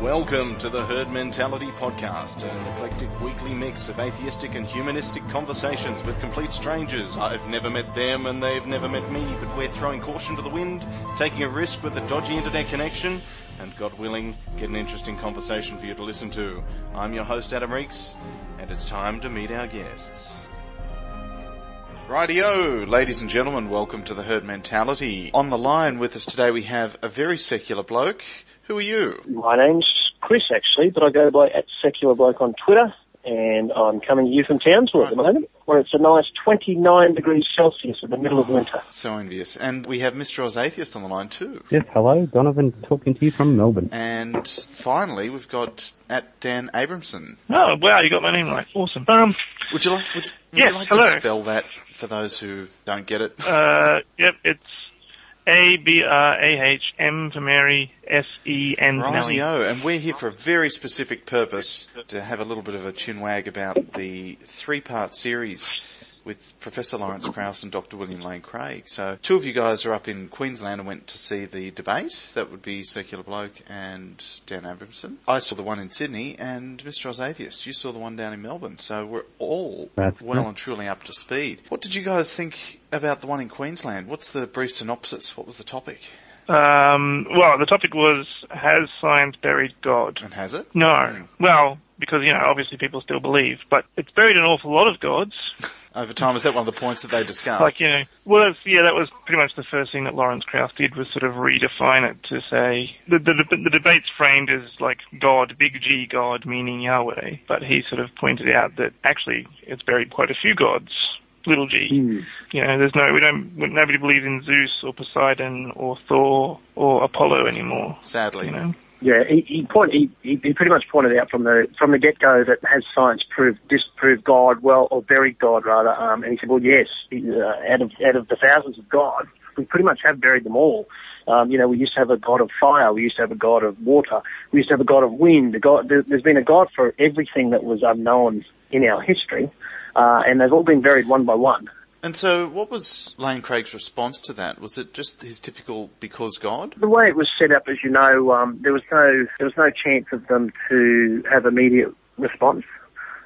Welcome to the Herd Mentality Podcast, an eclectic weekly mix of atheistic and humanistic conversations with complete strangers. I've never met them and they've never met me, but we're throwing caution to the wind, taking a risk with a dodgy internet connection, and God willing, get an interesting conversation for you to listen to. I'm your host, Adam Reeks, and it's time to meet our guests. Rightio, ladies and gentlemen, welcome to the Herd Mentality. On the line with us today we have a very secular bloke. Who are you? My name's Chris, actually, but I go by at Secular Bloke on Twitter, and I'm coming to you from Townsville at the moment, where it's a nice 29 degrees Celsius in the middle of winter. So envious. And we have Mr. Oz Atheist on the line too. Yes, hello, Donovan talking to you from Melbourne. And finally, we've got at Dan Abrahmsen. Oh wow, you got my name right. Awesome. Um, Would you like, would, would Yes, you like hello. to spell that for those who don't get it? uh, yep, it's A B R A H M for Mary S E N Nelly. And we're here for a very specific purpose to have a little bit of a chinwag about the three-part series with Professor Lawrence Krauss and Dr. William Lane Craig. So two of you guys are up in Queensland and went to see the debate. That would be Secular Bloke and Dan Abrahmsen. I saw the one in Sydney and Mr. Oz Atheist, you saw the one down in Melbourne. So we're all That's well right. and truly up to speed. What did you guys think about the one in Queensland? What's the brief synopsis? What was the topic? Um, well, the topic was has science buried God? And has it? No. Well, because you know, obviously people still believe, but it's buried an awful lot of gods. Over time, is that one of the points that they discussed? Like you know, well, that's, yeah, that was pretty much the first thing that Lawrence Krauss did was sort of redefine it to say the the, the, the debate's framed as like God, big G God, meaning Yahweh, but he sort of pointed out that actually it's buried quite a few gods, little G. Hmm. You know, there's no we don't nobody believes in Zeus or Poseidon or Thor or Apollo anymore. Sadly. You know, Yeah, he he, point, he he pretty much pointed out from the from the get go that has science proved disproved God well or buried God rather, um, and he said, well, yes, uh, out of out of the thousands of gods, we pretty much have buried them all. Um, you know, we used to have a god of fire, we used to have a god of water, we used to have a god of wind. A god, there, there's been a god for everything that was unknown in our history, uh, and they've all been buried one by one. And so what was Lane Craig's response to that? Was it just his typical because God? The way it was set up, as you know, um, there was no there was no chance of them to have immediate response.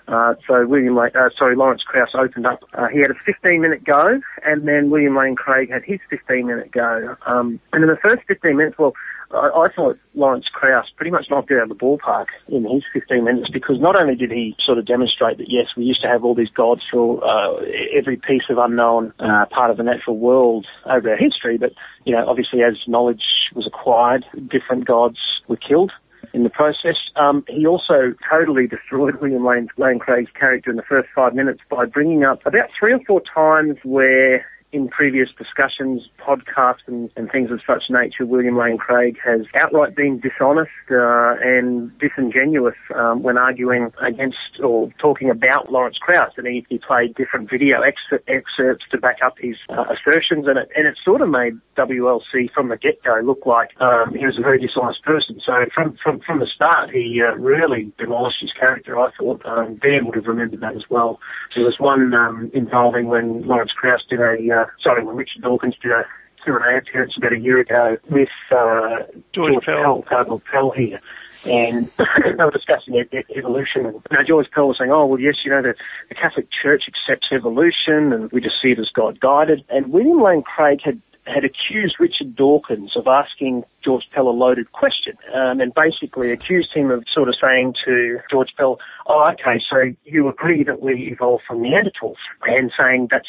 Uh, so William, Lane, uh, sorry, Lawrence Krauss opened up. Uh, he had a 15 minute go, and then William Lane Craig had his 15 minute go. Um, and in the first 15 minutes, well, I, I thought Lawrence Krauss pretty much knocked it out of the ballpark in his 15 minutes because not only did he sort of demonstrate that yes, we used to have all these gods for uh, every piece of unknown uh, part of the natural world over our history, but you know, obviously as knowledge was acquired, different gods were killed in the process. Um, he also totally destroyed William Lane, Lane Craig's character in the first five minutes by bringing up about three or four times where in previous discussions, podcasts and, and things of such nature, William Lane Craig has outright been dishonest uh, and disingenuous um, when arguing against or talking about Lawrence Krauss. And he, he played different video ex- excerpts to back up his uh, assertions, and it, and it sort of made WLC from the get-go look like um, he was a very dishonest person. So from from, from the start, he uh, really demolished his character. I thought um, Dan would have remembered that as well. There was one um, involving when Lawrence Krauss did a uh, sorry, when Richard Dawkins did a Q&A appearance about a year ago with uh, George Pell. Pell, Cardinal Pell here. And they were discussing evolution. And now George Pell was saying, oh, well, yes, you know, the, the Catholic Church accepts evolution and we just see it as God guided. And William Lane Craig had had accused Richard Dawkins of asking George Pell a loaded question, um, and basically accused him of sort of saying to George Pell, "Oh, okay, so you agree that we evolved from Neanderthals," and saying that's,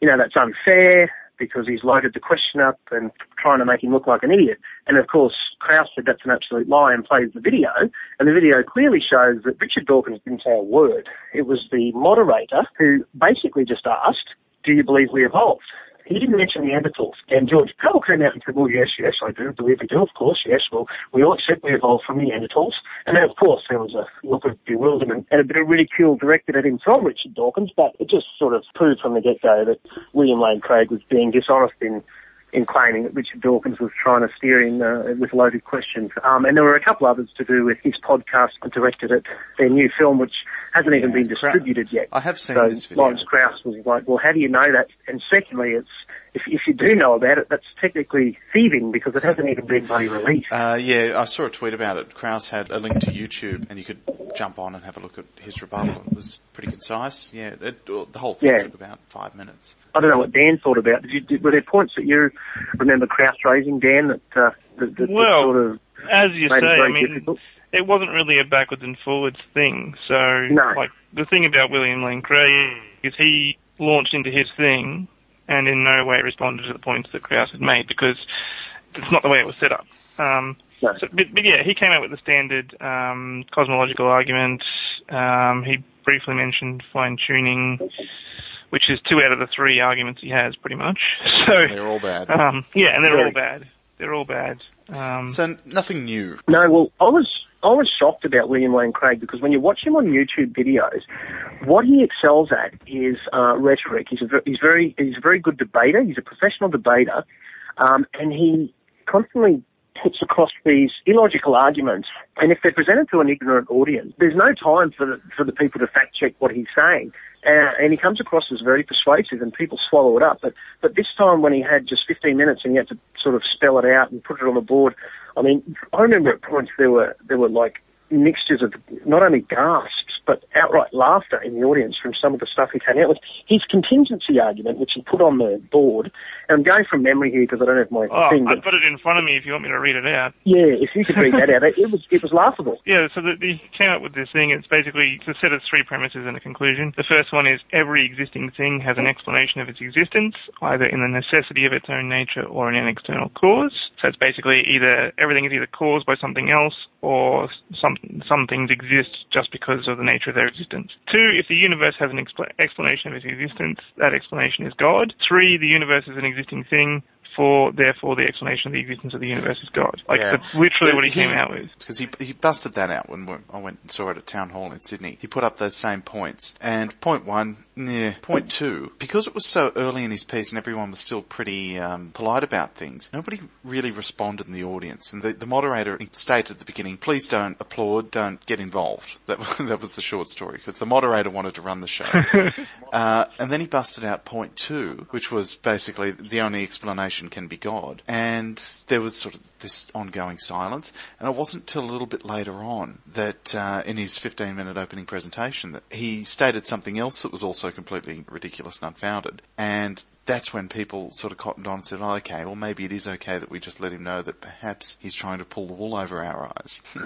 you know, that's unfair because he's loaded the question up and trying to make him look like an idiot. And of course, Krauss said that's an absolute lie and plays the video. And the video clearly shows that Richard Dawkins didn't say a word. It was the moderator who basically just asked, do you believe we evolved? He didn't mention Neanderthals. And George Pell came out and said, well, yes, yes, I do believe we do, of course, yes, well, we all accept we evolved from Neanderthals. And then, of course, there was a look of bewilderment and a bit of ridicule directed at him from Richard Dawkins, but it just sort of proved from the get-go that William Lane Craig was being dishonest in in claiming that Richard Dawkins was trying to steer in uh, with loaded questions. Um, and there were a couple others to do with his podcast directed at their new film, which hasn't even been distributed yet. I have seen so this video. Lawrence Krauss was like, well, how do you know that? And secondly, it's if, if you do know about it, that's technically thieving because it hasn't even been bloody released. Uh, yeah, I saw a tweet about it. Krauss had a link to YouTube, and you could jump on and have a look at his rebuttal. It was pretty concise. Yeah, it, the whole thing Yeah. took about five minutes. I don't know what Dan thought about. Did you, did, were there points that you remember Krauss raising, Dan, that, uh, that, that, that Well, sort of As you say, it I mean, difficult? it wasn't really a backwards and forwards thing. So, No. like, the thing about William Lane Craig is he launched into his thing and in no way responded to the points that Krauss had made because it's not the way it was set up. Um, No. so, but, but yeah, he came out with the standard um, cosmological argument. Um, he briefly mentioned fine tuning, which is two out of the three arguments he has, pretty much. So, They're all bad. um, yeah, and they're Very. all bad. They're all bad. Um, So nothing new. No, well, I was I was shocked about William Lane Craig because when you watch him on YouTube videos, what he excels at is uh, rhetoric. He's a he's very he's a very good debater. He's a professional debater, um, and he constantly puts across these illogical arguments. And if they're presented to an ignorant audience, there's no time for the, for the people to fact check what he's saying. Uh, and he comes across as very persuasive, and people swallow it up. But but this time, when he had just 15 minutes and he had to sort of spell it out and put it on the board, I mean, I remember at points there were there were like mixtures of not only gasps but outright laughter in the audience from some of the stuff he came out with. His contingency argument, which he put on the board, and I'm going from memory here because I don't have my oh, thing. I've got it in front of me if you want me to read it out. yeah, if you could read that out, it, was it was laughable. Yeah, so the, he came up with this thing. It's basically it's a set of three premises and a conclusion. The first one is every existing thing has an explanation of its existence, either in the necessity of its own nature or in an external cause. So it's basically either everything is either caused by something else or some some things exist just because of the nature of their existence. Two, if the universe has an expla explanation of its existence, that explanation is God. Three, the universe is an existing thing. Four, therefore, the explanation of the existence of the universe is God. Like Yeah. that's literally what he came out with. Because he, he busted that out when I went and saw it at Town Hall in Sydney. He put up those same points. And point one, yeah. Point two, because it was so early in his piece and everyone was still pretty um, polite about things, nobody really responded in the audience. And the, the moderator stated at the beginning, please don't applaud, don't get involved. That, that was the short story, because the moderator wanted to run the show. uh, and then he busted out point two, which was basically the only explanation can be God. And there was sort of this ongoing silence. And it wasn't till a little bit later on that, uh, in his 15 minute opening presentation that he stated something else that was also completely ridiculous and unfounded. And that's when people sort of cottoned on and said, oh, okay, well maybe it is okay that we just let him know that perhaps he's trying to pull the wool over our eyes.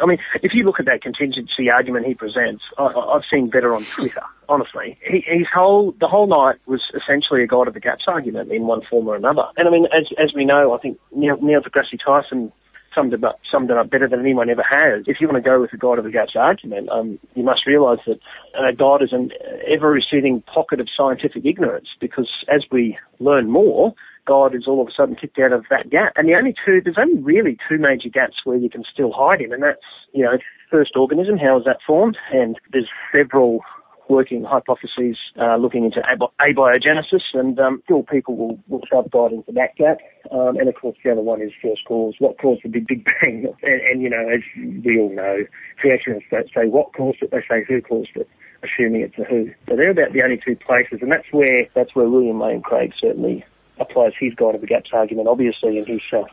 I mean, if you look at that contingency argument he presents, I, I've seen better on Twitter. Honestly, he, his whole the whole night was essentially a God of the gaps argument in one form or another. And I mean, as as we know, I think Neil, Neil deGrasse Tyson summed it up summed it up better than anyone ever has. If you want to go with the God of the gaps argument, um, you must realise that uh, God is an ever receding pocket of scientific ignorance because as we learn more. God is all of a sudden kicked out of that gap. And the only two, there's only really two major gaps where you can still hide him, and that's, you know, first organism, how is that formed? And there's several working hypotheses uh, looking into ab- abiogenesis, and um, still people will, will God into that gap. Um, and of course, the other one is first cause. What caused the Big Big Bang? And, and you know, as we all know, creationists don't say what caused it; they say who caused it, assuming it's a who. So they're about the only two places, and that's where that's where William Lane Craig certainly applies his God of the gaps argument, obviously, in his uh,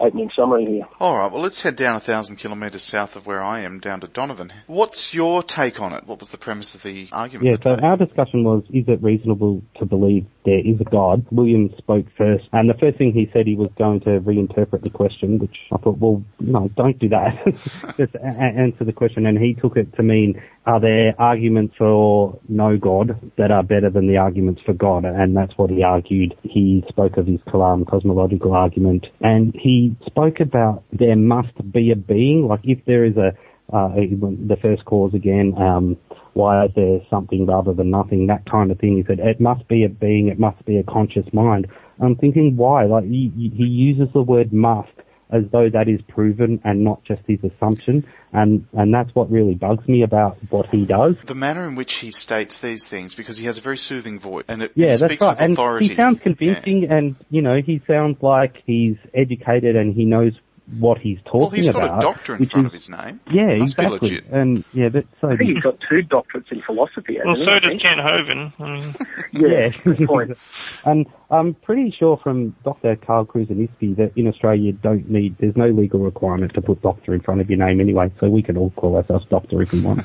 opening summary here. Alright, well let's head down a thousand kilometres south of where I am, down to Donovan. What's your take on it? What was the premise of the argument? Yeah, so our discussion was, is it reasonable to believe there is a God? William spoke first, and the first thing he said he was going to reinterpret the question, which I thought, well, no, don't do that. Just a- a- answer the question, and he took it to mean, are there arguments for no God that are better than the arguments for God? And that's what he argued. He spoke of his Kalam cosmological argument, and he spoke about there must be a being, like if there is a uh, the first cause again, um, why is there something rather than nothing, that kind of thing. He said, it must be a being, it must be a conscious mind. I'm thinking, why? Like, he, he uses the word must as though that is proven and not just his assumption. And, and that's what really bugs me about what he does. The manner in which he states these things, because he has a very soothing voice, and it, Yeah, speaks right. with And authority. he sounds convincing and, you know, he sounds like he's educated and he knows what he's talking Well, he's got about. a doctor in which front is- of his name. Yeah, Must be exactly. legit. And yeah, but so I think he's got two doctorates in philosophy. Well, so does Kent Hovind. I Yeah, Yeah. good point. and I'm pretty sure from Dr. Karl Kruszelnicki that in Australia you don't need, there's no legal requirement to put doctor in front of your name anyway, so we can all call ourselves doctor if we want.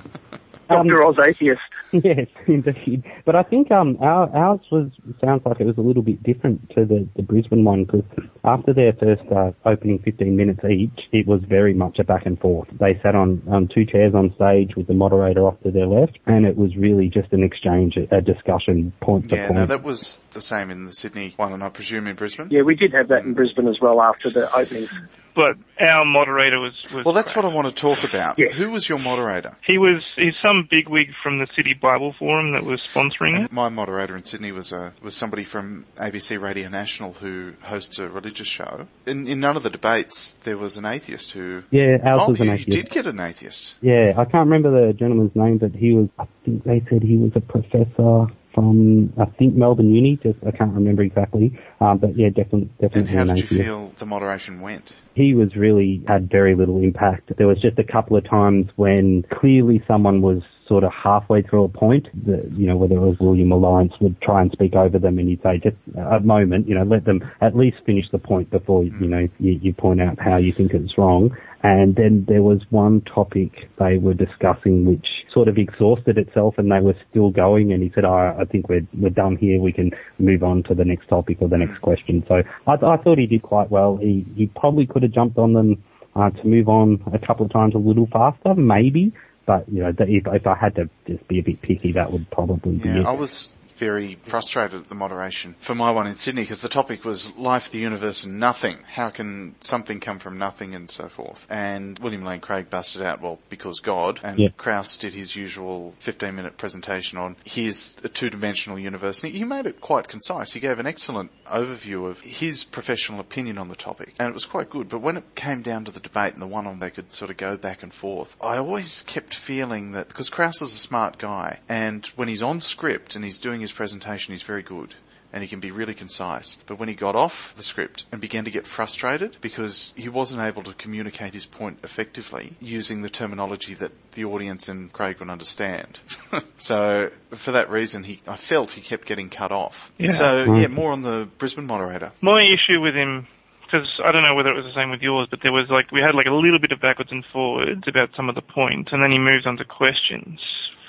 Um, Dr. Oz Atheist. Yes, indeed. But I think um, our, ours was sounds like it was a little bit different to the, the Brisbane one because after their first uh, opening 15 minutes each, it was very much a back and forth. They sat on um, two chairs on stage with the moderator off to their left, and it was really just an exchange, a, a discussion, point to Yeah, point. no, that was the same in the Sydney one, and I presume in Brisbane. Yeah, we did have that in Brisbane as well after the opening. But our moderator was, was Well, that's great. what I want to talk about. Yeah. Who was your moderator? He was, he's some bigwig from the City Bible Forum that was sponsoring it. My moderator in Sydney was a was somebody from ABC Radio National who hosts a religious show. In, in none of the debates, there was an atheist who. Yeah, ours oh, was an you atheist. did get an atheist. Yeah, I can't remember the gentleman's name, but he was, I think they said he was a professor from, I think Melbourne Uni, just, I can't remember exactly, um, but yeah, definitely, definitely And how did you feel the moderation went? he was really had very little impact. There was just a couple of times when clearly someone was sort of halfway through a point, that, you know, whether it was William Lawrence would try and speak over them and he'd say, just a moment, you know, let them at least finish the point before, you know, you, you point out how you think it's wrong. And then there was one topic they were discussing which sort of exhausted itself and they were still going and he said, oh, I think we're, we're done here. We can move on to the next topic or the next question. So I, I thought he did quite well. He, he probably could have jumped on them uh, to move on a couple of times a little faster, maybe. But, you know, if, if I had to just be a bit picky, that would probably be Yeah, it. I was very frustrated at the moderation for my one in Sydney because the topic was life, the universe, and nothing. How can something come from nothing and so forth? And William Lane Craig busted out, well, because God. And Yeah. Krauss did his usual 15 minute presentation on here's a two dimensional universe. And he made it quite concise. He gave an excellent overview of his professional opinion on the topic. And it was quite good. But when it came down to the debate and the one on they could sort of go back and forth, I always kept feeling that, because Krauss is a smart guy, and when he's on script and he's doing his presentation, he's very good. And he can be really concise. But when he got off the script and began to get frustrated because he wasn't able to communicate his point effectively using the terminology that the audience and Craig would understand. so for that reason, he, I felt he kept getting cut off. Yeah. So yeah, more on the Brisbane moderator. My issue with him, because I don't know whether it was the same with yours, but there was like, we had like a little bit of backwards and forwards about some of the points, and then he moves on to questions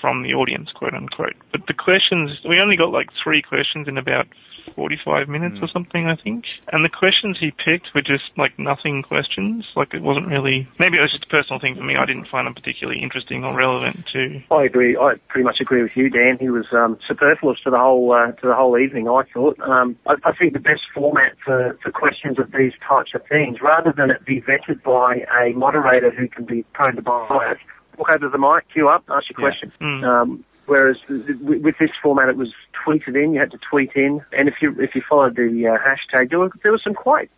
from the audience, quote unquote. But the questions, we only got like three questions in about 45 minutes or something, I think. And the questions he picked were just like nothing questions. Like it wasn't really, maybe it was just a personal thing for me. I didn't find them particularly interesting or relevant to I agree. I pretty much agree with you, Dan. He was um, superfluous to the whole uh, to the whole evening. I thought. Um, I, I think the best format for, for questions of these types of things, rather than it be vetted by a moderator who can be prone to bias, walk over to the mic, queue up, ask your Yeah. question. Mm. Um, whereas th- with with this format, it was tweeted in. You had to tweet in, and if you if you followed the uh, hashtag, there were there were some quite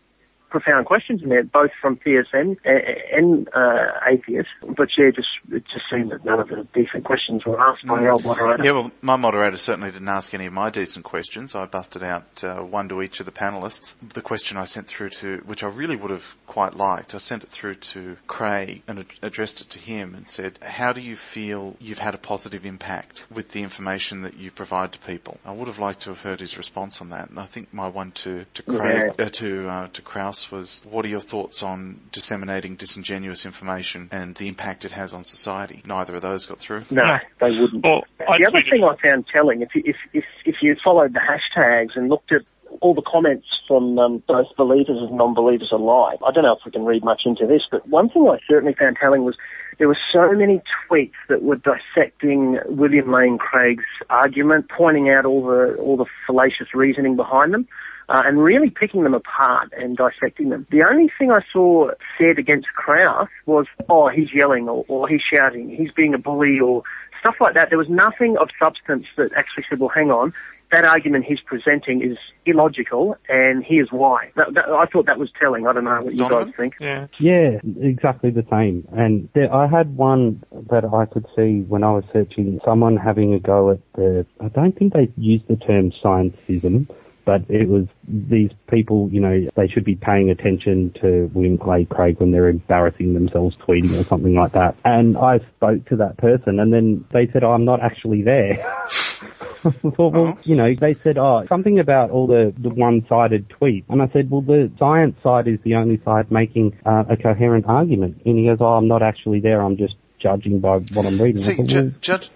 profound questions in there, both from TSN and, uh, atheists. But yeah, just it just seemed that none of the decent questions were asked by old moderator. Yeah, well, my moderator certainly didn't ask any of my decent questions. I busted out uh, one to each of the panelists. The question I sent through to, which I really would have quite liked, I sent it through to Craig and ad- addressed it to him and said, how do you feel you've had a positive impact with the information that you provide to people? I would have liked to have heard his response on that. And I think my one to, to Craig, uh, to, uh, to Krauss was, what are your thoughts on disseminating disingenuous information and the impact it has on society? Neither of those got through. No, No. they wouldn't. Well, I the other tweeted- thing I found telling, if you, if, if, if you followed the hashtags and looked at all the comments from um, both believers and non-believers alike, I don't know if we can read much into this, but one thing I certainly found telling was there were so many tweets that were dissecting William Lane Craig's argument, pointing out all the all the fallacious reasoning behind them. Uh, and really picking them apart and dissecting them. The only thing I saw said against Krauss was, oh, he's yelling or, or he's shouting, he's being a bully or stuff like that. There was nothing of substance that actually said, well, hang on, that argument he's presenting is illogical, and here's why. That, that, I thought that was telling. I don't know what you Donovan? guys think. Yeah. Yeah, exactly the same. And there, I had one that I could see when I was searching someone having a go at the, I don't think they used the term scientism, but it was these people, you know, they should be paying attention to William Clay Craig when they're embarrassing themselves tweeting or something like that. And I spoke to that person and then they said, oh, I'm not actually there. I thought, well, you know, they said, oh, something about all the, the one-sided tweets. And I said, well, the science side is the only side making uh, a coherent argument. And he goes, oh, I'm not actually there. I'm just judging by what I'm reading. See, thought, ju- well,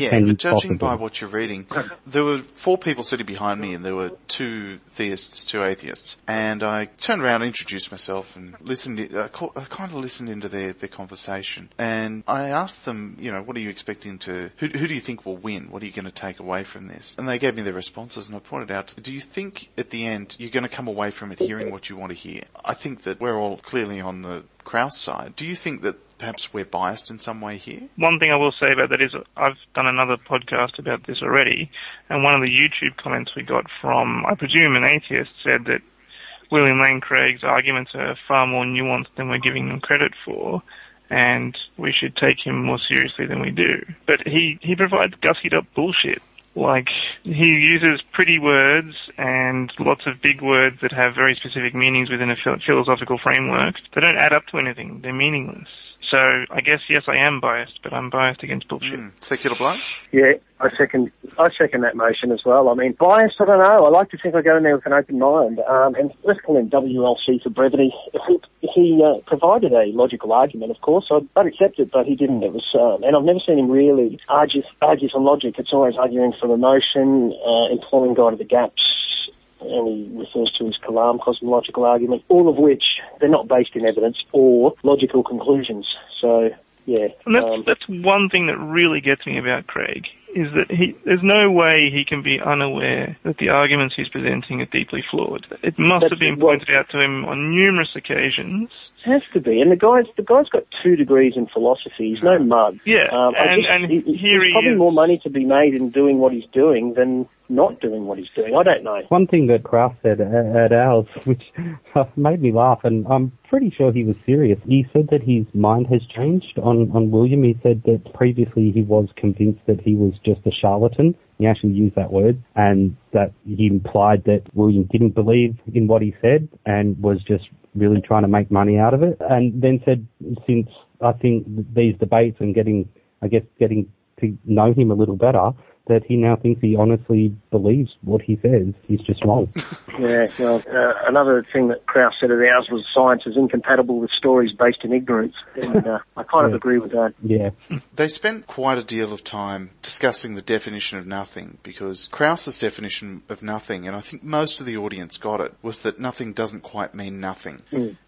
yeah, but judging by what you're reading, there were four people sitting behind me and there were two theists, two atheists. And I turned around introduced myself and listened, I kind of listened into their, their conversation. And I asked them, you know, what are you expecting to, who, who do you think will win? What are you going to take away from this? And they gave me their responses and I pointed out, do you think at the end you're going to come away from it hearing what you want to hear? I think that we're all clearly on the Krauss side. Do you think that perhaps we're biased in some way here? One thing I will say about that is I've done another podcast about this already, and one of the YouTube comments we got from, I presume, an atheist said that William Lane Craig's arguments are far more nuanced than we're giving them credit for, and we should take him more seriously than we do. But he, he provides gussied up bullshit. Like, he uses pretty words and lots of big words that have very specific meanings within a philosophical framework. They don't add up to anything. They're meaningless. So I guess yes, I am biased, but I'm biased against bullshit. Hmm. Secular bloke? Yeah, I second. I second that motion as well. I mean, biased. I don't know. I like to think I go in there with an open mind. Um, and let's call him WLC for brevity. He, he uh, provided a logical argument, of course. I'd, I'd accept it, but he didn't. It was, um, and I've never seen him really argue argue from logic. It's always arguing from emotion, uh, employing God of the gaps. And he refers to his Kalam cosmological argument, all of which they're not based in evidence or logical conclusions. So, yeah. And that's, um, that's one thing that really gets me about Craig, is that he, there's no way he can be unaware that the arguments he's presenting are deeply flawed. It must have been pointed out to him on numerous occasions. Has to be, and the guy's the guy's got two degrees in philosophy. He's no mug. Yeah, um, I and- just, and he, he- here there's he probably is. more money to be made in doing what he's doing than not doing what he's doing. I don't know. One thing that Krauss said at, at ours, which made me laugh, and I'm pretty sure he was serious. He said that his mind has changed on, on William. He said that previously he was convinced that he was just a charlatan. He actually used that word, and that he implied that William didn't believe in what he said and was just really trying to make money out of it. And then said, since I think these debates and getting, I guess, getting to know him a little better, that he now thinks he honestly believes what he says. He's just wrong. Yeah, well, uh, another thing that Krauss said at ours was science is incompatible with stories based in ignorance, and uh, I kind of Yeah. agree with that. yeah. They spent quite a deal of time discussing the definition of nothing because Krauss's definition of nothing, and I think most of the audience got it, was that nothing doesn't quite mean nothing.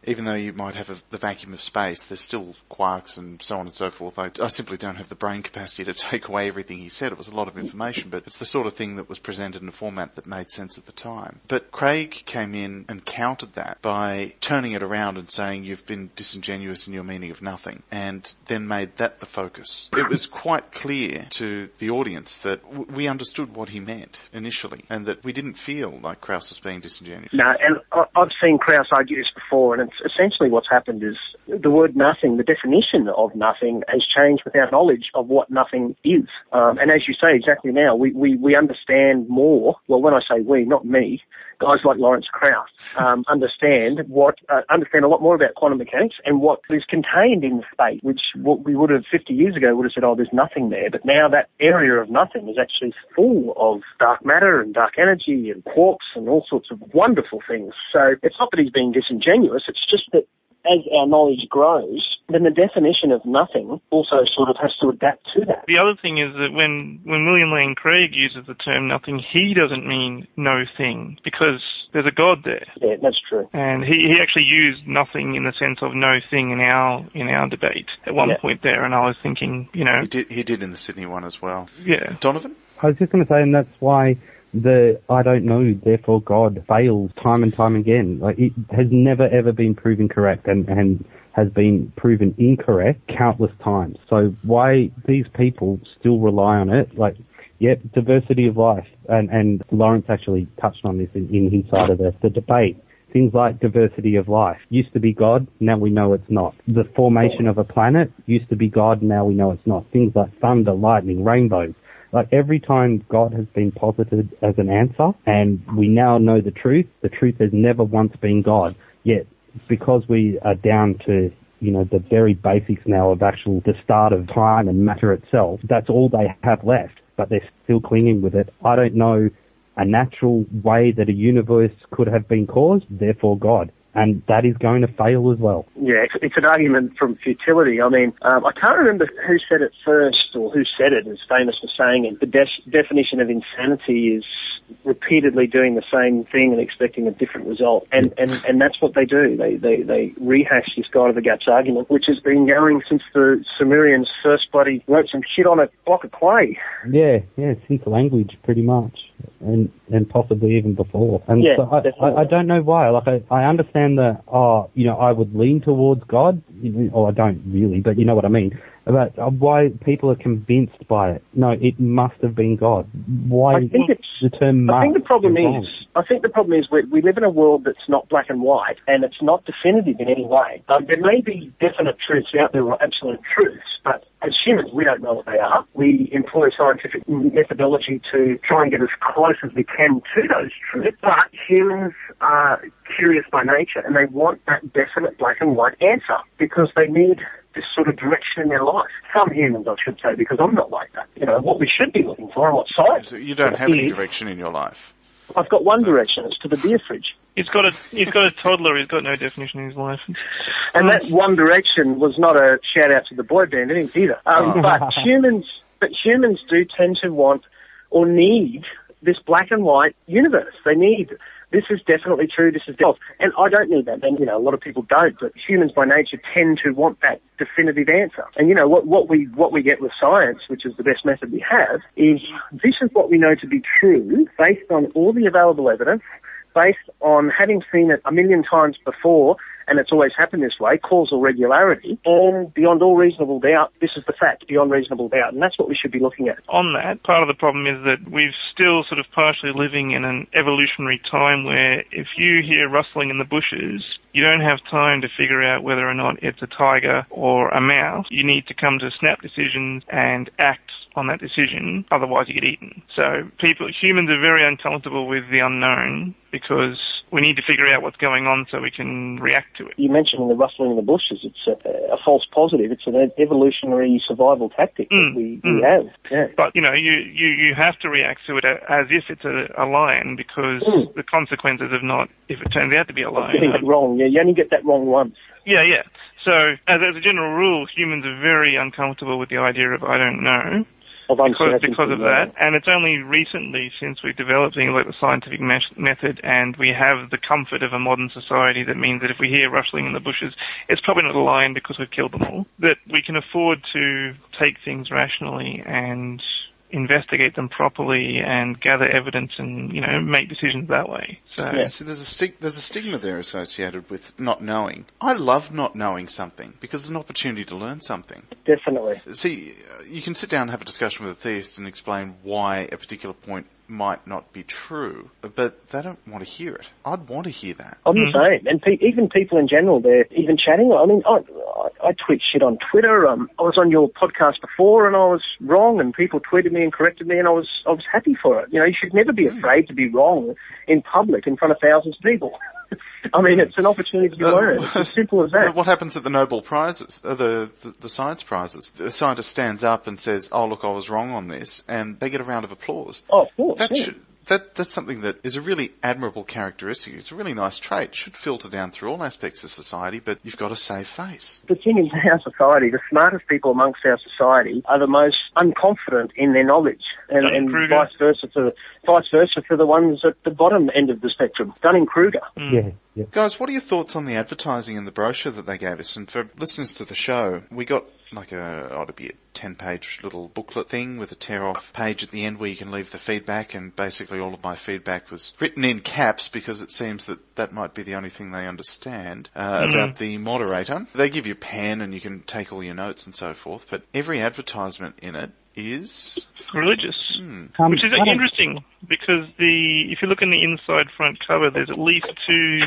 Even though you might have a, the vacuum of space, there's still quarks and so on and so forth. I, I simply don't have the brain capacity to take away everything he said. It was a lot of information, but it's the sort of thing that was presented in a format that made sense at the time. But Craig came in and countered that by turning it around and saying you've been disingenuous in your meaning of nothing, and then made that the focus. It was quite clear to the audience that w- we understood what he meant initially, and that we didn't feel like Krauss was being disingenuous. No, and I've seen Krauss argue this before, and it's essentially what's happened is the word nothing, the definition of nothing, has changed with our knowledge of what nothing is. Um, and as you say, exactly now, we, we, we understand more. Well, when I say we, not me, guys like Lawrence Krauss um, understand what uh, understand a lot more about quantum mechanics and what is contained in the space, which what we would have 50 years ago would have said, oh, there's nothing there. But now that area of nothing is actually full of dark matter and dark energy and quarks and all sorts of wonderful things. So it's not that he's being disingenuous. It's just that as our knowledge grows, then the definition of nothing also sort of has to adapt to that. The other thing is that when, when William Lane Craig uses the term nothing, he doesn't mean no thing because there's a God there. Yeah, that's true. And he, he actually used nothing in the sense of no thing in our in our debate at one Yeah. point there, and I was thinking, you know, He did, he did in the Sydney one as well. yeah, Donovan? I was just going to say, and that's why the I don't know, therefore God fails time and time again. Like it has never ever been proven correct, and and has been proven incorrect countless times. So why these people still rely on it, like, yep, diversity of life, and, and Lawrence actually touched on this in, in his side of the, the debate. Things like diversity of life used to be God, now we know it's not. The formation of a planet used to be God, now we know it's not. Things like thunder, lightning, rainbows. Like every time God has been posited as an answer and we now know the truth, the truth has never once been God. Yet because we are down to you know, the very basics now of actual, the start of time and matter itself, that's all they have left, but they're still clinging with it. I don't know a natural way that a universe could have been caused, therefore God and that is going to fail as well. Yeah, it's, it's an argument from futility. I mean, um, I can't remember who said it first or who said it is famous for saying it. The de- definition of insanity is repeatedly doing the same thing and expecting a different result. And, and, and that's what they do. They, they, they rehash this God of the Gaps argument, which has been going since the Sumerians first bloody wrote some shit on a block of clay. Yeah, yeah, since language pretty much. And, and possibly even before. And Yeah, so I, I, I don't know why. Like I, I understand that, oh, you know, I would lean towards God, you know, or I don't really, but you know what I mean. About uh, why people are convinced by it. No, it must have been God. Why I think it's. the term I think the problem is is. I think the problem is we, we live in a world that's not black and white, and it's not definitive in any way. Um, there may be definite truths out there, or absolute truths, but as humans, we don't know what they are. We employ scientific methodology to try and get as close as we can to those truths. But humans are curious by nature, and they want that definite black and white answer because they need this sort of direction in their life. Some humans, I should say, because I'm not like that. You know, what we should be looking for and what science. So you don't have any direction in your life. I've got one direction. It's to the beer fridge. He's got a he's got a toddler. He's got no definition in his life. And that one direction was not a shout out to the boy band innings either. Um, but humans, but humans do tend to want or need this black and white universe. They need this is definitely true. This is false, and I don't need that. And you know, a lot of people don't. But humans by nature tend to want that definitive answer. And you know what? What we what we get with science, which is the best method we have, is this is what we know to be true based on all the available evidence based on having seen it a million times before, and it's always happened this way, causal regularity, and beyond all reasonable doubt, this is the fact, beyond reasonable doubt, and that's what we should be looking at. on that, part of the problem is that we're still sort of partially living in an evolutionary time where if you hear rustling in the bushes, you don't have time to figure out whether or not it's a tiger or a mouse. You need to come to snap decisions and act on that decision, otherwise you get eaten. So people, humans are very uncomfortable with the unknown because we need to figure out what's going on so we can react to it. You mentioned the rustling in the bushes, it's a, a false positive, it's an evolutionary survival tactic Mm, that we, mm. we have. Yeah. But you know, you you you have to react to it as if it's a, a lion because Mm. the consequences of not if it turns out to be a lion. Getting it wrong, yeah, you only get that wrong once. Yeah, yeah. So as, as a general rule, humans are very uncomfortable with the idea of I don't know Of because because of that. And it's only recently since we've developed things like the scientific method and we have the comfort of a modern society that means that if we hear rustling in the bushes, it's probably not a lion because we've killed them all. That we can afford to take things rationally and investigate them properly and gather evidence and you know make decisions that way. So Yeah. so there's a stig- there's a stigma there associated with not knowing. I love not knowing something because it's an opportunity to learn something. Definitely. See, uh, you can sit down and have a discussion with a theist and explain why a particular point might not be true, but they don't want to hear it. I'd want to hear that. I'm the same, and pe- even people in general, they're even chatting. I mean, I, I, I tweet shit on Twitter. Um, I was on your podcast before, and I was wrong, and people tweeted me and corrected me, and I was I was happy for it. You know, you should never be afraid to be wrong in public in front of thousands of people. I mean, it's an opportunity to Uh, learn. It's as simple as that. What happens at the Nobel Prizes, uh, the, the the science prizes? A scientist stands up and says, "Oh, look, I was wrong on this," and they get a round of applause. Oh, of course. That yeah. should, that that's something that is a really admirable characteristic. It's a really nice trait. Should filter down through all aspects of society, but you've got to save face. The thing is, our society, the smartest people amongst our society are the most unconfident in their knowledge, and, and vice versa for vice versa for the ones at the bottom end of the spectrum. Dunning Kruger. Hmm. Yeah, yeah. Guys, what are your thoughts on the advertising in the brochure that they gave us? And for listeners to the show, we got like a, ought to be a 10 page little booklet thing with a tear off page at the end where you can leave the feedback and basically all of my feedback was written in caps because it seems that that might be the only thing they understand, uh, Mm. about the moderator. They give you a pen and you can take all your notes and so forth, but every advertisement in it is, Religious. Um, Which is interesting because the if you look in the inside front cover, there's at least two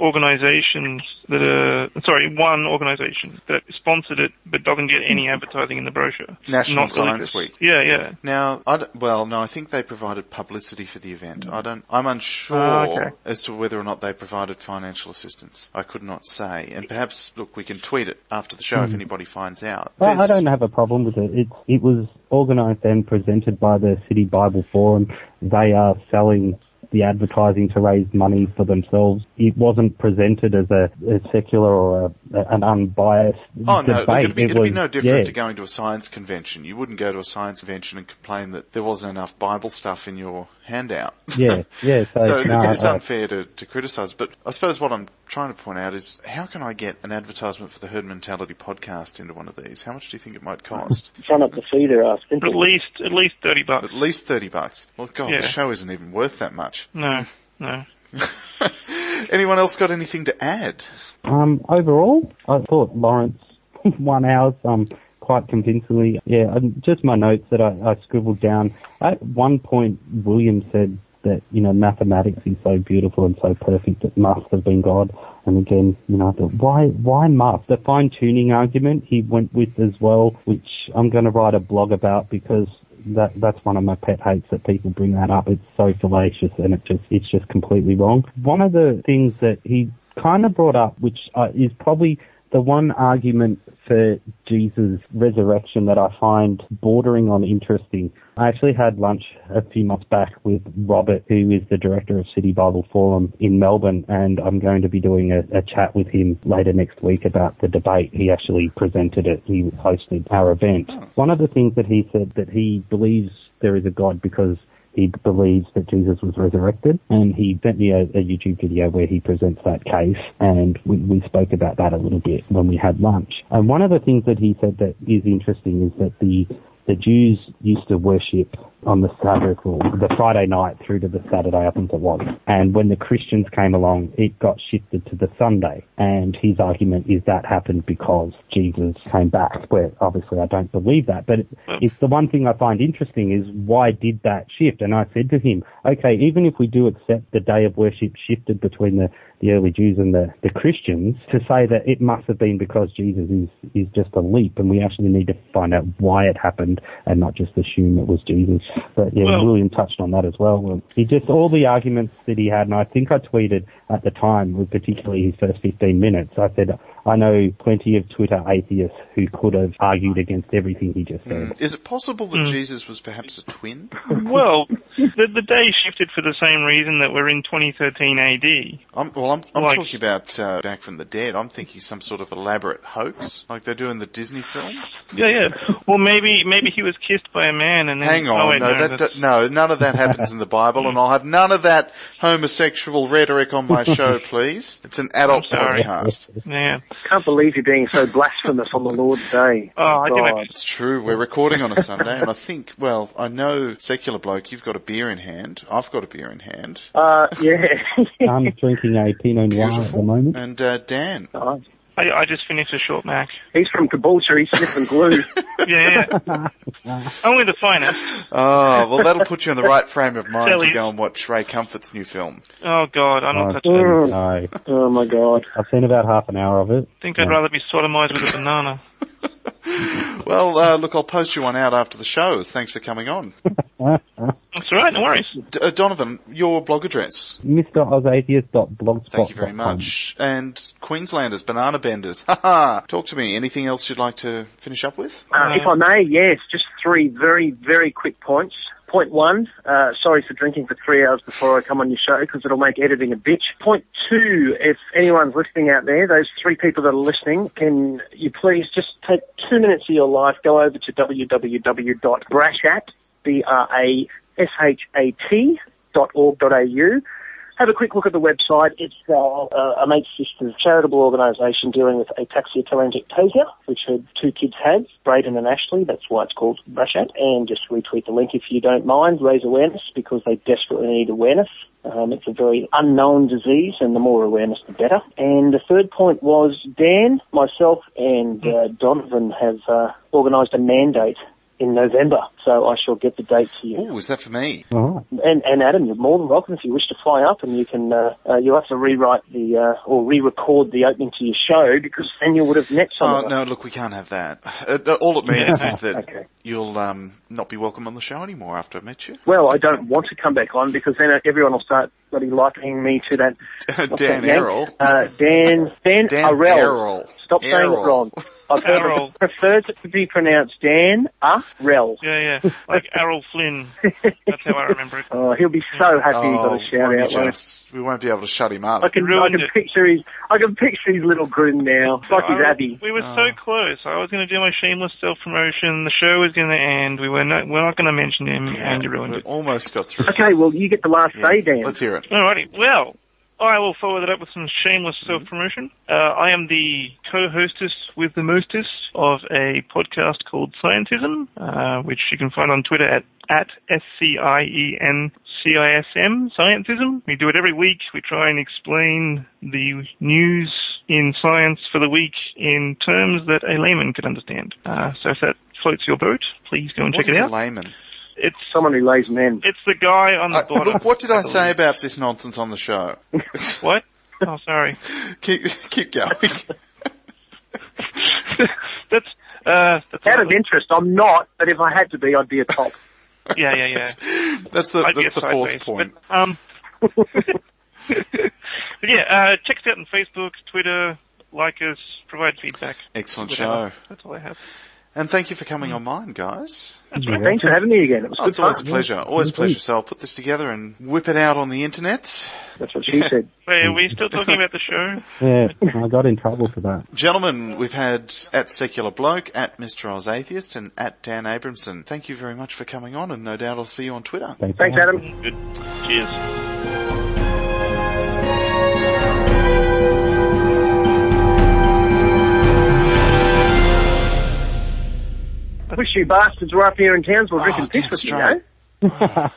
organisations that are sorry, one organisation that sponsored it but doesn't get any advertising in the brochure. National Not Science religious. Week. Yeah, yeah. Now, I well, no, I think they provided publicity for the event. I don't, I'm unsure Ah, okay. as to whether or not they provided financial assistance. I could not say. And perhaps, look, we can tweet it after the show if anybody finds out. Well, I don't have a problem with it. It, it was organised and presented by the City Bible Forum. They are selling the advertising to raise money for themselves. It wasn't presented as a, a secular or a, an unbiased Oh no, debate. look, it'd be, it it'd be was, no different yeah. to going to a science convention. You wouldn't go to a science convention and complain that there wasn't enough Bible stuff in your handout. Yeah, yeah. So, So no, it's, it's unfair to, to criticise, but I suppose what I'm trying to point out is how can I get an advertisement for the Herd Mentality podcast into one of these? How much do you think it might cost? Sign up the feeder, uh, At least at least thirty bucks. At least 30 bucks. Well god, Yeah. the show isn't even worth that much. No, no. Anyone else got anything to add? Um, overall, I thought Lawrence one ours um, quite convincingly. Yeah, just my notes that I, I scribbled down. At one point, William said that, you know, mathematics is so beautiful and so perfect it must have been God. And again, you know, I thought, why, why must? The fine tuning argument he went with as well, which I'm going to write a blog about because that that's one of my pet hates that people bring that up. It's so fallacious and it just it's just completely wrong. One of the things that he kind of brought up, which uh, is probably the one argument for Jesus' resurrection that I find bordering on interesting. I actually had lunch a few months back with Robert, who is the director of City Bible Forum in Melbourne, and I'm going to be doing a, a chat with him later next week about the debate. He actually presented it. He hosted our event. Oh. One of the things that he said that he believes there is a God because he believes that Jesus was resurrected, and he sent me a, a YouTube video where he presents that case, and we, we spoke about that a little bit when we had lunch. And one of the things that he said that is interesting is that the the Jews used to worship on the Sabbath or the Friday night through to the Saturday, I think it was. And when the Christians came along, it got shifted to the Sunday. And his argument is that happened because Jesus came back. Where obviously I don't believe that, but it, it's the one thing I find interesting is why did that shift? And I said to him, okay, even if we do accept the day of worship shifted between the the early Jews and the, the Christians to say that it must have been because Jesus is, is just a leap and we actually need to find out why it happened and not just assume it was Jesus. But yeah, Well- William touched on that as well. Well, He just, all the arguments that he had, and I think I tweeted at the time, particularly his first 15 minutes, I said, I know plenty of Twitter atheists who could have argued against everything he just said. Is it possible that Jesus was perhaps a twin? Well, the, the day shifted for the same reason that we're in 2013 AD. I'm, well, I'm, I'm Like- talking about uh, Back from the Dead. I'm thinking some sort of elaborate hoax, like they do in the Disney film. Yeah, yeah. Well, maybe maybe he was kissed by a man and then. Hang on, oh, wait, no, no, that, d- no, none of that happens in the Bible, and I'll have none of that homosexual rhetoric on my show, please. It's an adult I'm podcast. Yeah. Can't believe you're being so blasphemous on the Lord's Day. Oh, I can God. It's true. We're recording on a Sunday, and I think, well, I know secular bloke, you've got a beer in hand. I've got a beer in hand. Uh, yeah. I'm drinking a Pinot Noir at the Beautiful. moment. And uh, Dan, Nice. I, I just finished a short Mac. He's from Caboolture. He's sniffing glue. Yeah, yeah. Only the finest. oh, well, that'll put you in the right frame of mind to go and watch Ray Comfort's new film. Oh God, I'm not Oh, touching it. no. oh my God. I've seen about half an hour of it. I think I'd rather be sodomized with a banana. Well, uh, look, I'll post you one out after the shows. Thanks for coming on. That's all right, no worries. D- uh, Donovan, your blog address. MrOzatheist.blogspot.com. Thank you very much. And Queenslanders, banana benders. Haha. Talk to me. Anything else you'd like to finish up with? Uh, if I may, yes, just three very, very quick points. Point one, uh, sorry for drinking for three hours before I come on your show because it'll make editing a bitch. Point two, if anyone's listening out there, those three people that are listening, can you please just take two minutes of your life, go over to www.brashat, B-R-A-S-H-A-T dot org dot au, have a quick look at the website. It's uh, a mate sister's charitable organisation dealing with ataxia telangiectasia, which her two kids had, Braden and Ashley. That's why it's called Brashat. And just retweet the link if you don't mind. Raise awareness because they desperately need awareness. Um, it's a very unknown disease, and the more awareness, the better. And the third point was Dan, myself, and uh, Donovan have uh, organised a mandate in November, so I shall get the date to you. Oh, is that for me? All right. And, and Adam, you're more than welcome if you wish to fly up, and you can. Uh, uh, you'll have to rewrite the uh, or re-record the opening to your show because then you would have met some. Oh of no, look, we can't have that. Uh, all it means is that Okay. you'll um, not be welcome on the show anymore after I've met you. Well, I don't want to come back on because then everyone will start bloody likening me to that. Dan that? Errol. Uh, Dan. Dan, Dan Arel. Errol. Stop saying Errol. it wrong. I've heard Errol. it prefers it to be pronounced Dan Arel. Yeah, yeah. Like Errol Flynn. That's how I remember it. Oh, he'll be so happy he got Oh, a shout out. just- we won't be able to shut him up. I can, I can it. picture his, I can picture his little grin now. It's like his I- Abby. We were Oh. so close. I was going to do my shameless self promotion. The show was going to end. We were not. We're not going to mention him, and you ruined we it. almost got through. Okay, well, you get the last say, Dan. Let's hear it. Alrighty. Well, I will follow that up with some shameless self promotion. Uh, I am the co-hostess with the mostest of a podcast called Sciencism, uh, which you can find on Twitter at at S C I E N C I S M Sciencism. We do it every week. We try and explain the news in science for the week in terms that a layman could understand. Uh, so if that floats your boat, please go and What check it a out. layman? It's Someone who lays men. it's the guy on the Uh, bottom. look, what did I say about this nonsense on the show? What? Oh, sorry. keep, keep going. that's uh, that's Out of lovely. interest, I'm not, but if I had to be, I'd be a top. yeah, yeah, yeah. That's the I'd that's the fourth sideways, point. But, um, but yeah, uh, check us out on Facebook, Twitter, like us, provide feedback. Excellent whatever. show. That's all I have. And thank you for coming mm. on mine, guys. That's Yeah. Thanks for having me again. It was Oh, good it's always a pleasure. Always a pleasure. So I'll put this together and whip it out on the internet. That's what she said. Wait, are we still talking about the show? Yeah, I got in trouble for that. Gentlemen, we've had at Secular Bloke, at Mr. Oz Atheist, and at Dan Abrahmsen. Thank you very much for coming on, and no doubt I'll see you on Twitter. Thanks, Thanks, Adam. Adam. Good. Cheers. I wish you bastards were up here in Townsville drinking Oh, piss damn with you, straight. know?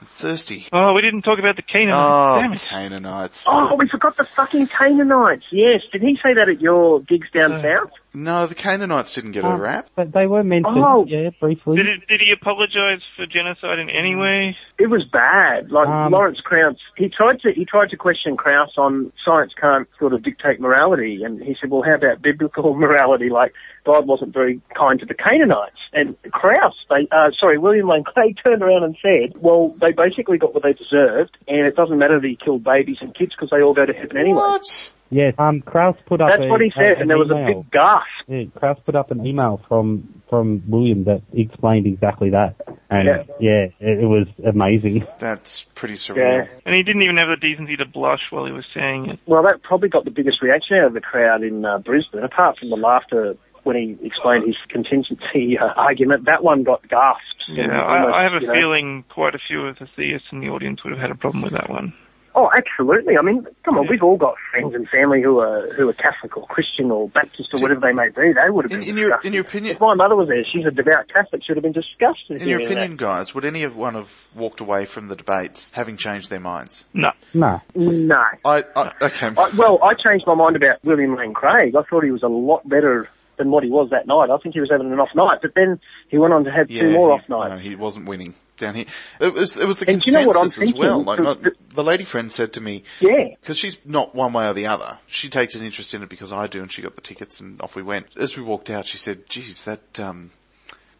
I'm thirsty. Oh, we didn't talk about the Canaanites. Oh, Damn it. Canaanites. Oh, we forgot the fucking Canaanites. Yes. Did he say that at your gigs down Uh, south? No, the Canaanites didn't get a Um, rap. But they were mentioned, Oh. yeah, briefly. Did, it, did he apologize for genocide in any way? It was bad. Like Um, Lawrence Krauss, he tried to he tried to question Krauss on science can't sort of dictate morality, and he said, "Well, how about biblical morality? Like God wasn't very kind to the Canaanites." And Krauss, they uh, sorry, William Lane Clay turned around and said, "Well, they basically got what they deserved, and it doesn't matter that he killed babies and kids because they all go to heaven anyway." What? Yes, um, Krauss put up That's a, what he said, a- and there was a big gasp. Yeah, Krauss put up an email from from William that explained exactly that, and Yeah. yeah, it, it was amazing. That's pretty surreal. Yeah. And he didn't even have the decency to blush while he was saying it. Well, that probably got the biggest reaction out of the crowd in uh, Brisbane, apart from the laughter when he explained his contingency uh, argument. That one got gasps. Yeah, and I, I have a you know- feeling quite a few of the theists in the audience would have had a problem with that one. Oh, absolutely. I mean, come on, we've all got friends and family who are who are Catholic or Christian or Baptist or whatever they may be. They would have been in your in your opinion, If my mother was there, she's a devout Catholic. She would have been disgusted. in your hearing opinion, guys, would any of one have walked away from the debates having changed their minds? No. No, no. I, I okay. I, well, I changed my mind about William Lane Craig. I thought he was a lot better than what he was that night. I think he was having an off night, but then he went on to have two more off nights. No, he wasn't winning down here. It was it was the And do you know consensus I'm as well. Like The- my- the lady friend said to me, Yeah. because she's not one way or the other. She takes an interest in it because I do, and she got the tickets, and off we went. As we walked out, she said, "Geez, that um,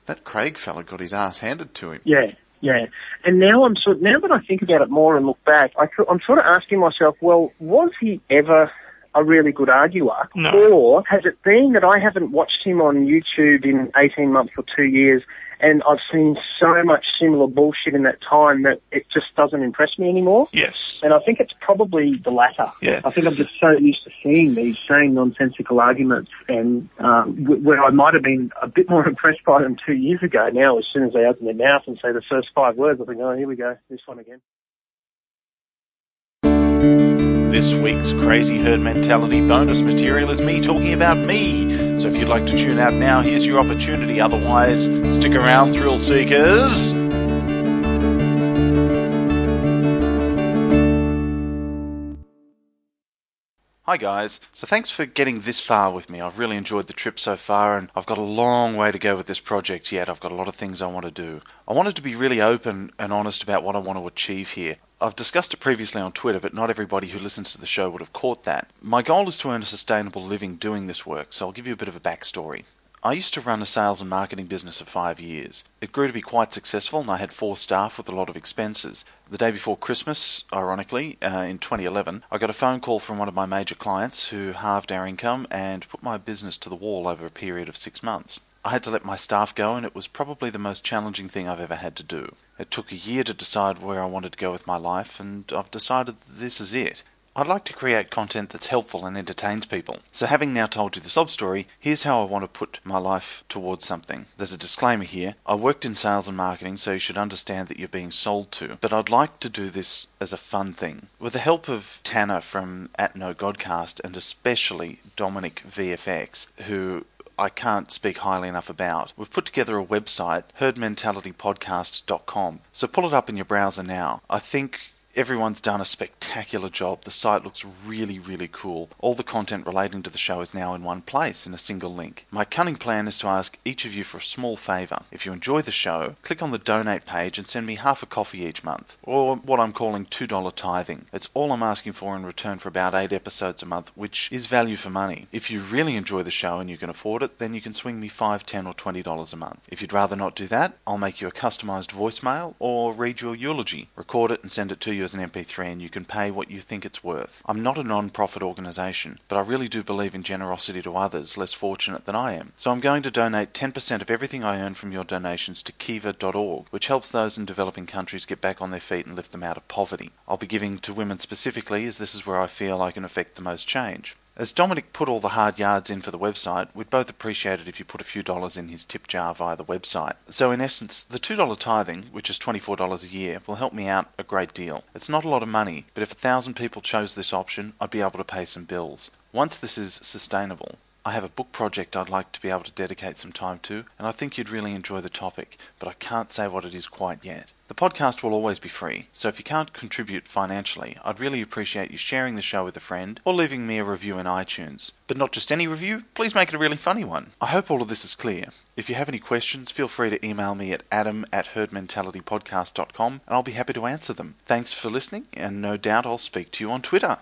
that Craig fella got his ass handed to him." Yeah, yeah. And now I'm sort now that I think about it more and look back, I, am sort of asking myself, well, was he ever a really good arguer? No. Or has it been that I haven't watched him on YouTube in 18 months or two years and I've seen so much similar bullshit in that time that it just doesn't impress me anymore? Yes. And I think it's probably the latter. Yeah. I think I'm just so used to seeing these same nonsensical arguments, and um, where I might have been a bit more impressed by them two years ago. Now, as soon as they open their mouth and say the first five words, I think, oh, here we go, this one again. This week's Crazy Herd Mentality bonus material is me talking about me. So if you'd like to tune out now, here's your opportunity. Otherwise, stick around, thrill seekers. Hi guys, so thanks for getting this far with me. I've really enjoyed the trip so far and I've got a long way to go with this project yet. I've got a lot of things I want to do. I wanted to be really open and honest about what I want to achieve here. I've discussed it previously on Twitter, but not everybody who listens to the show would have caught that. My goal is to earn a sustainable living doing this work, so I'll give you a bit of a backstory. I used to run a sales and marketing business for five years. It grew to be quite successful, and I had four staff with a lot of expenses. The day before Christmas, ironically, uh, in 2011, I got a phone call from one of my major clients who halved our income and put my business to the wall over a period of six months. I had to let my staff go, and it was probably the most challenging thing I've ever had to do. It took a year to decide where I wanted to go with my life, and I've decided this is it. I'd like to create content that's helpful and entertains people. So, having now told you the sob story, here's how I want to put my life towards something. There's a disclaimer here. I worked in sales and marketing, so you should understand that you're being sold to. But I'd like to do this as a fun thing. With the help of Tanner from At No Godcast and especially Dominic VFX, who I can't speak highly enough about. We've put together a website, herdmentalitypodcast.com. So pull it up in your browser now. I think Everyone's done a spectacular job. The site looks really, really cool. All the content relating to the show is now in one place in a single link. My cunning plan is to ask each of you for a small favour. If you enjoy the show, click on the donate page and send me half a coffee each month, or what I'm calling $2 tithing. It's all I'm asking for in return for about 8 episodes a month, which is value for money. If you really enjoy the show and you can afford it, then you can swing me 5 10 or $20 a month. If you'd rather not do that, I'll make you a customised voicemail or read your eulogy, record it and send it to you you as an MP3 and you can pay what you think it's worth. I'm not a non profit organisation, but I really do believe in generosity to others less fortunate than I am. So I'm going to donate 10% of everything I earn from your donations to Kiva.org, which helps those in developing countries get back on their feet and lift them out of poverty. I'll be giving to women specifically, as this is where I feel I can affect the most change. As Dominic put all the hard yards in for the website, we'd both appreciate it if you put a few dollars in his tip jar via the website. So, in essence, the $2 tithing, which is $24 a year, will help me out a great deal. It's not a lot of money, but if a thousand people chose this option, I'd be able to pay some bills. Once this is sustainable, I have a book project I'd like to be able to dedicate some time to, and I think you'd really enjoy the topic, but I can't say what it is quite yet. The podcast will always be free, so if you can't contribute financially, I'd really appreciate you sharing the show with a friend or leaving me a review in iTunes. But not just any review, please make it a really funny one. I hope all of this is clear. If you have any questions, feel free to email me at adam at herdmentalitypodcast.com and I'll be happy to answer them. Thanks for listening, and no doubt I'll speak to you on Twitter.